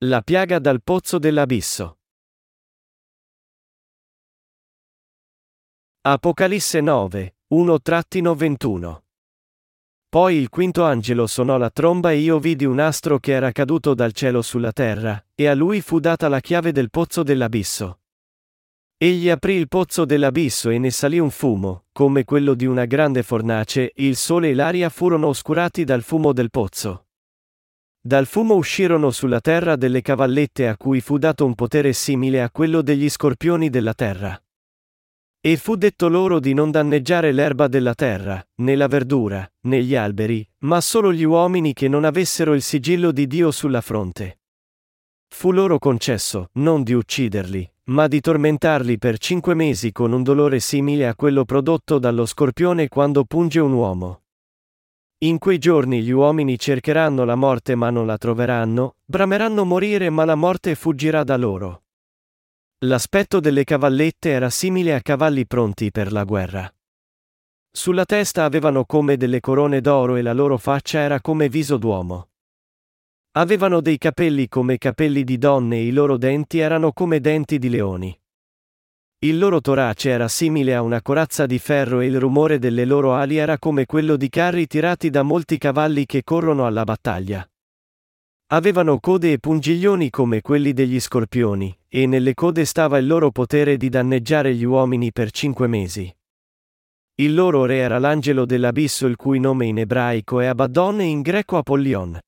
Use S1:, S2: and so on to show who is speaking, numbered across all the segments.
S1: La piaga dal pozzo dell'abisso. Apocalisse 9, 1-21. Poi il quinto angelo suonò la tromba e io vidi un astro che era caduto dal cielo sulla terra, e a lui fu data la chiave del pozzo dell'abisso. Egli aprì il pozzo dell'abisso e ne salì un fumo, come quello di una grande fornace, il sole e l'aria furono oscurati dal fumo del pozzo. Dal fumo uscirono sulla terra delle cavallette a cui fu dato un potere simile a quello degli scorpioni della terra. E fu detto loro di non danneggiare l'erba della terra, né la verdura, né gli alberi, ma solo gli uomini che non avessero il sigillo di Dio sulla fronte. Fu loro concesso, non di ucciderli, ma di tormentarli per cinque mesi con un dolore simile a quello prodotto dallo scorpione quando punge un uomo. In quei giorni gli uomini cercheranno la morte ma non la troveranno, brameranno morire ma la morte fuggirà da loro. L'aspetto delle cavallette era simile a cavalli pronti per la guerra. Sulla testa avevano come delle corone d'oro e la loro faccia era come viso d'uomo. Avevano dei capelli come capelli di donne e i loro denti erano come denti di leoni. Il loro torace era simile a una corazza di ferro e il rumore delle loro ali era come quello di carri tirati da molti cavalli che corrono alla battaglia. Avevano code e pungiglioni come quelli degli scorpioni, e nelle code stava il loro potere di danneggiare gli uomini per cinque mesi. Il loro re era l'angelo dell'abisso il cui nome in ebraico è Abaddon e in greco Apollion.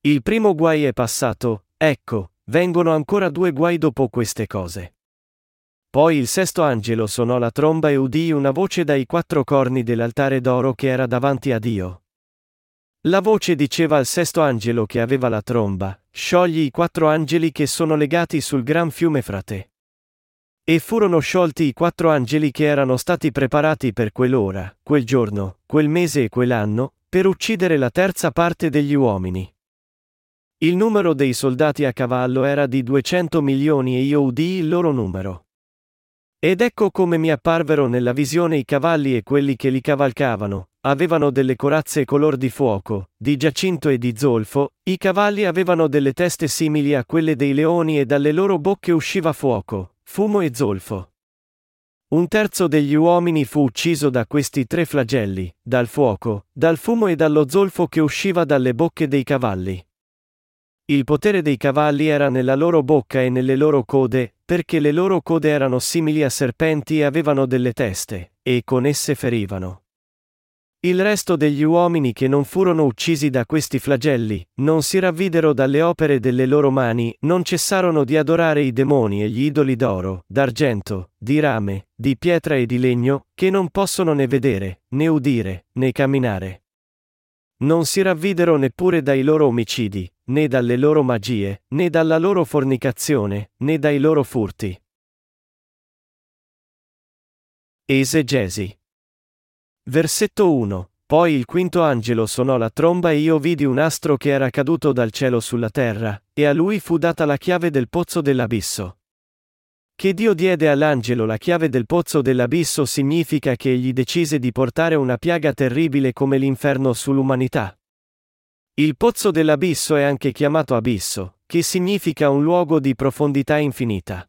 S1: Il primo guai è passato, ecco, vengono ancora due guai dopo queste cose. Poi il sesto angelo suonò la tromba e udì una voce dai quattro corni dell'altare d'oro che era davanti a Dio. La voce diceva al sesto angelo che aveva la tromba, sciogli i quattro angeli che sono legati sul gran fiume frate. E furono sciolti i quattro angeli che erano stati preparati per quell'ora, quel giorno, quel mese e quell'anno, per uccidere la terza parte degli uomini. Il numero dei soldati a cavallo era di 200 milioni e io udii il loro numero. Ed ecco come mi apparvero nella visione i cavalli e quelli che li cavalcavano, avevano delle corazze color di fuoco, di giacinto e di zolfo, i cavalli avevano delle teste simili a quelle dei leoni e dalle loro bocche usciva fuoco, fumo e zolfo. Un terzo degli uomini fu ucciso da questi tre flagelli, dal fuoco, dal fumo e dallo zolfo che usciva dalle bocche dei cavalli. Il potere dei cavalli era nella loro bocca e nelle loro code, perché le loro code erano simili a serpenti e avevano delle teste, e con esse ferivano. Il resto degli uomini che non furono uccisi da questi flagelli, non si ravvidero dalle opere delle loro mani, non cessarono di adorare i demoni e gli idoli d'oro, d'argento, di rame, di pietra e di legno, che non possono né vedere, né udire, né camminare. Non si ravvidero neppure dai loro omicidi, né dalle loro magie, né dalla loro fornicazione, né dai loro furti. Esegesi. Versetto 1. Poi il quinto angelo suonò la tromba e io vidi un astro che era caduto dal cielo sulla terra, e a lui fu data la chiave del pozzo dell'abisso. Che Dio diede all'angelo la chiave del pozzo dell'abisso significa che egli decise di portare una piaga terribile come l'inferno sull'umanità. Il pozzo dell'abisso è anche chiamato abisso, che significa un luogo di profondità infinita.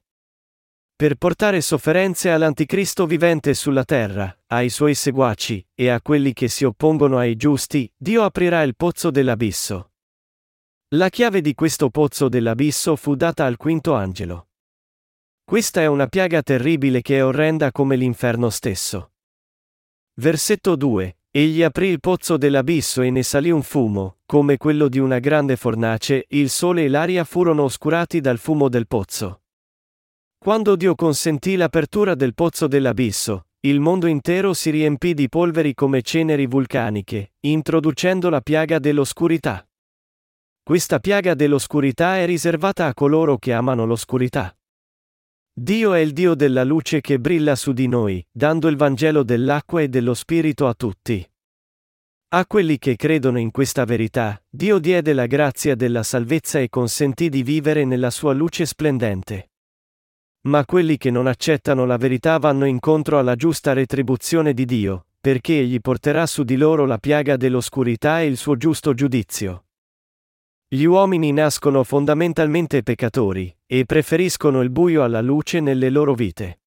S1: Per portare sofferenze all'anticristo vivente sulla terra, ai suoi seguaci, e a quelli che si oppongono ai giusti, Dio aprirà il pozzo dell'abisso. La chiave di questo pozzo dell'abisso fu data al quinto angelo. Questa è una piaga terribile che è orrenda come l'inferno stesso. Versetto 2. Egli aprì il pozzo dell'abisso e ne salì un fumo, come quello di una grande fornace, il sole e l'aria furono oscurati dal fumo del pozzo. Quando Dio consentì l'apertura del pozzo dell'abisso, il mondo intero si riempì di polveri come ceneri vulcaniche, introducendo la piaga dell'oscurità. Questa piaga dell'oscurità è riservata a coloro che amano l'oscurità. Dio è il Dio della luce che brilla su di noi, dando il Vangelo dell'acqua e dello Spirito a tutti. A quelli che credono in questa verità, Dio diede la grazia della salvezza e consentì di vivere nella sua luce splendente. Ma quelli che non accettano la verità vanno incontro alla giusta retribuzione di Dio, perché egli porterà su di loro la piaga dell'oscurità e il suo giusto giudizio. Gli uomini nascono fondamentalmente peccatori, e preferiscono il buio alla luce nelle loro vite.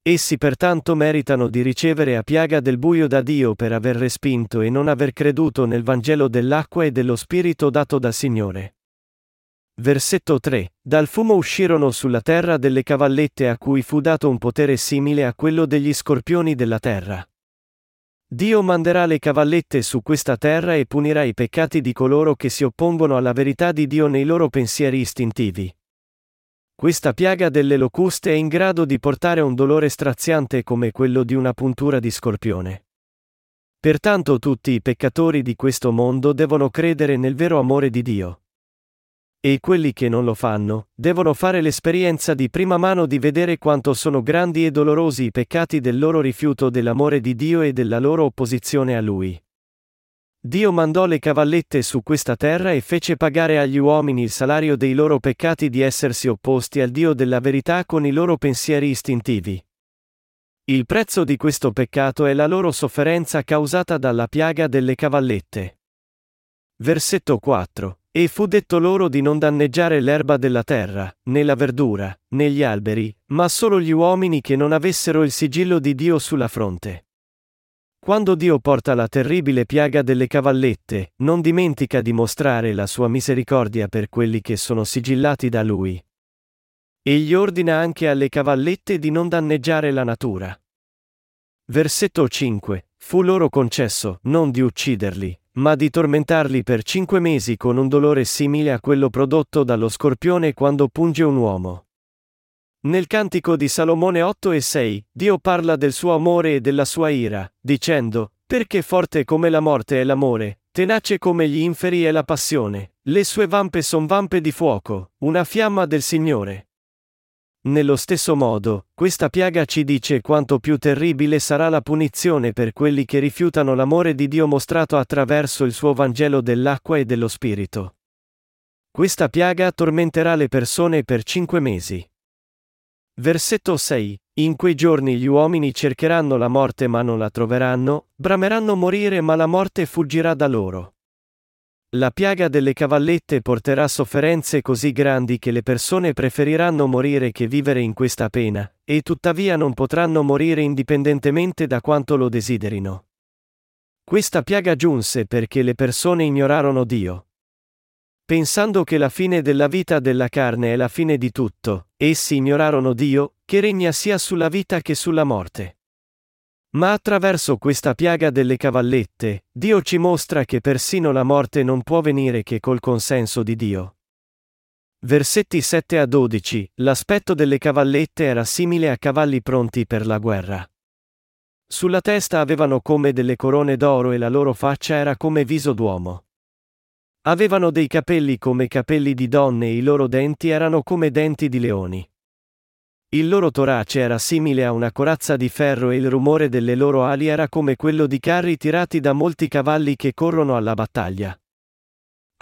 S1: Essi pertanto meritano di ricevere a piaga del buio da Dio per aver respinto e non aver creduto nel Vangelo dell'acqua e dello Spirito dato dal Signore. Versetto 3. Dal fumo uscirono sulla terra delle cavallette a cui fu dato un potere simile a quello degli scorpioni della terra. Dio manderà le cavallette su questa terra e punirà i peccati di coloro che si oppongono alla verità di Dio nei loro pensieri istintivi. Questa piaga delle locuste è in grado di portare un dolore straziante come quello di una puntura di scorpione. Pertanto tutti i peccatori di questo mondo devono credere nel vero amore di Dio. E quelli che non lo fanno, devono fare l'esperienza di prima mano di vedere quanto sono grandi e dolorosi i peccati del loro rifiuto dell'amore di Dio e della loro opposizione a Lui. Dio mandò le cavallette su questa terra e fece pagare agli uomini il salario dei loro peccati di essersi opposti al Dio della verità con i loro pensieri istintivi. Il prezzo di questo peccato è la loro sofferenza causata dalla piaga delle cavallette. Versetto 4. E fu detto loro di non danneggiare l'erba della terra, né la verdura, né gli alberi, ma solo gli uomini che non avessero il sigillo di Dio sulla fronte. Quando Dio porta la terribile piaga delle cavallette, non dimentica di mostrare la sua misericordia per quelli che sono sigillati da Lui. Egli ordina anche alle cavallette di non danneggiare la natura. Versetto 5. Fu loro concesso non di ucciderli, ma di tormentarli per cinque mesi con un dolore simile a quello prodotto dallo scorpione quando punge un uomo. Nel cantico di Salomone 8 e 6, Dio parla del suo amore e della sua ira, dicendo, perché forte come la morte è l'amore, tenace come gli inferi è la passione, le sue vampe son vampe di fuoco, una fiamma del Signore. Nello stesso modo, questa piaga ci dice quanto più terribile sarà la punizione per quelli che rifiutano l'amore di Dio mostrato attraverso il suo Vangelo dell'acqua e dello Spirito. Questa piaga tormenterà le persone per cinque mesi. Versetto 6. In quei giorni gli uomini cercheranno la morte ma non la troveranno, brameranno morire ma la morte fuggirà da loro. La piaga delle cavallette porterà sofferenze così grandi che le persone preferiranno morire che vivere in questa pena, e tuttavia non potranno morire indipendentemente da quanto lo desiderino. Questa piaga giunse perché le persone ignorarono Dio. Pensando che la fine della vita della carne è la fine di tutto, essi ignorarono Dio, che regna sia sulla vita che sulla morte. Ma attraverso questa piaga delle cavallette, Dio ci mostra che persino la morte non può venire che col consenso di Dio. Versetti 7 a 12 L'aspetto delle cavallette era simile a cavalli pronti per la guerra. Sulla testa avevano come delle corone d'oro e la loro faccia era come viso d'uomo. Avevano dei capelli come capelli di donne e i loro denti erano come denti di leoni. Il loro torace era simile a una corazza di ferro e il rumore delle loro ali era come quello di carri tirati da molti cavalli che corrono alla battaglia.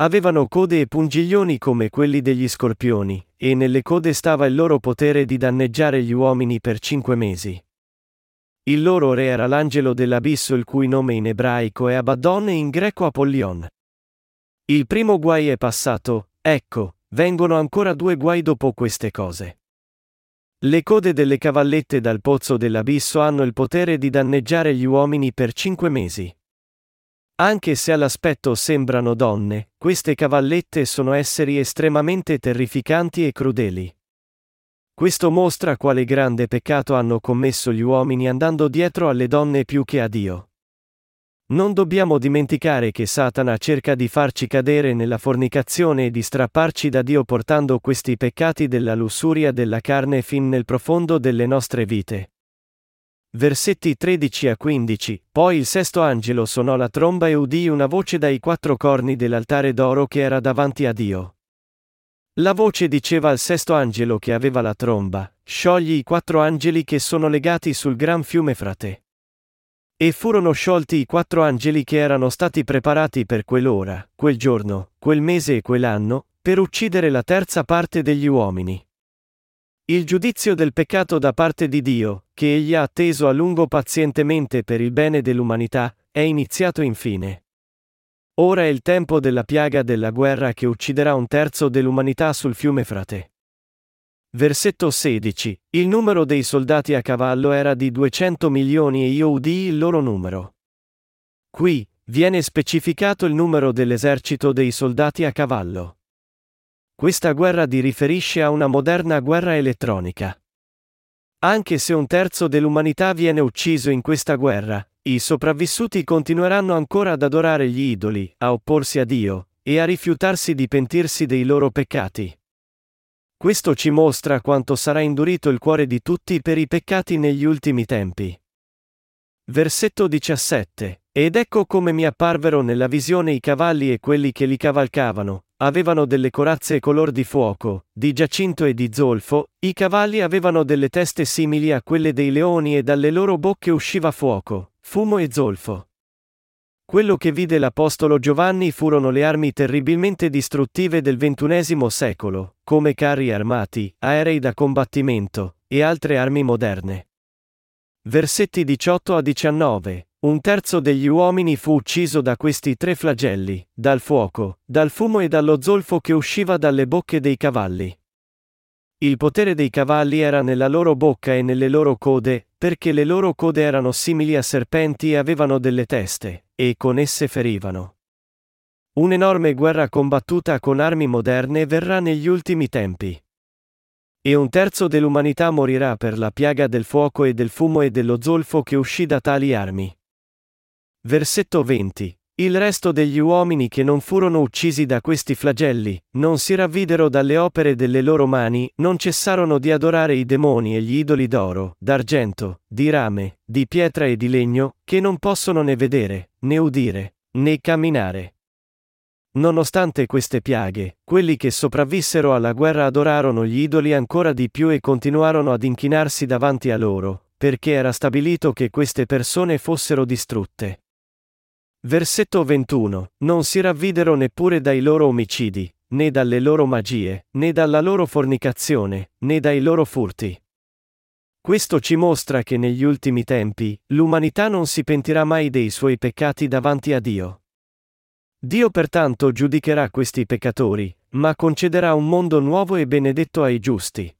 S1: Avevano code e pungiglioni come quelli degli scorpioni, e nelle code stava il loro potere di danneggiare gli uomini per cinque mesi. Il loro re era l'angelo dell'abisso il cui nome in ebraico è Abaddon e in greco Apollion. Il primo guai è passato, ecco, vengono ancora due guai dopo queste cose. Le code delle cavallette dal pozzo dell'abisso hanno il potere di danneggiare gli uomini per cinque mesi. Anche se all'aspetto sembrano donne, queste cavallette sono esseri estremamente terrificanti e crudeli. Questo mostra quale grande peccato hanno commesso gli uomini andando dietro alle donne più che a Dio. Non dobbiamo dimenticare che Satana cerca di farci cadere nella fornicazione e di strapparci da Dio portando questi peccati della lussuria della carne fin nel profondo delle nostre vite. Versetti 13 a 15 Poi il sesto angelo suonò la tromba e udì una voce dai quattro corni dell'altare d'oro che era davanti a Dio. La voce diceva al sesto angelo che aveva la tromba, sciogli i quattro angeli che sono legati sul gran fiume frate. E furono sciolti i quattro angeli che erano stati preparati per quell'ora, quel giorno, quel mese e quell'anno, per uccidere la terza parte degli uomini. Il giudizio del peccato da parte di Dio, che egli ha atteso a lungo pazientemente per il bene dell'umanità, è iniziato infine. ora è il tempo della piaga della guerra che ucciderà un terzo dell'umanità sul fiume Frate. Versetto 16. Il numero dei soldati a cavallo era di 200 milioni e io udii il loro numero. Qui, viene specificato il numero dell'esercito dei soldati a cavallo. Questa guerra di riferisce a una moderna guerra elettronica. Anche se un terzo dell'umanità viene ucciso in questa guerra, i sopravvissuti continueranno ancora ad adorare gli idoli, a opporsi a Dio, e a rifiutarsi di pentirsi dei loro peccati. Questo ci mostra quanto sarà indurito il cuore di tutti per i peccati negli ultimi tempi. Versetto 17. Ed ecco come mi apparvero nella visione i cavalli e quelli che li cavalcavano, avevano delle corazze color di fuoco, di giacinto e di zolfo, i cavalli avevano delle teste simili a quelle dei leoni e dalle loro bocche usciva fuoco, fumo e zolfo. Quello che vide l'Apostolo Giovanni furono le armi terribilmente distruttive del ventunesimo secolo, come carri armati, aerei da combattimento, e altre armi moderne. Versetti 18 a 19. Un terzo degli uomini fu ucciso da questi tre flagelli, dal fuoco, dal fumo e dallo zolfo che usciva dalle bocche dei cavalli. Il potere dei cavalli era nella loro bocca e nelle loro code, perché le loro code erano simili a serpenti e avevano delle teste, e con esse ferivano. Un'enorme guerra combattuta con armi moderne verrà negli ultimi tempi. E un terzo dell'umanità morirà per la piaga del fuoco e del fumo e dello zolfo che uscì da tali armi. Versetto 20. Il resto degli uomini che non furono uccisi da questi flagelli, non si ravvidero dalle opere delle loro mani, non cessarono di adorare i demoni e gli idoli d'oro, d'argento, di rame, di pietra e di legno, che non possono né vedere, né udire, né camminare. Nonostante queste piaghe, quelli che sopravvissero alla guerra adorarono gli idoli ancora di più e continuarono ad inchinarsi davanti a loro, perché era stabilito che queste persone fossero distrutte. Versetto 21. Non si ravvidero neppure dai loro omicidi, né dalle loro magie, né dalla loro fornicazione, né dai loro furti. Questo ci mostra che negli ultimi tempi, l'umanità non si pentirà mai dei suoi peccati davanti a Dio. Dio pertanto giudicherà questi peccatori, ma concederà un mondo nuovo e benedetto ai giusti.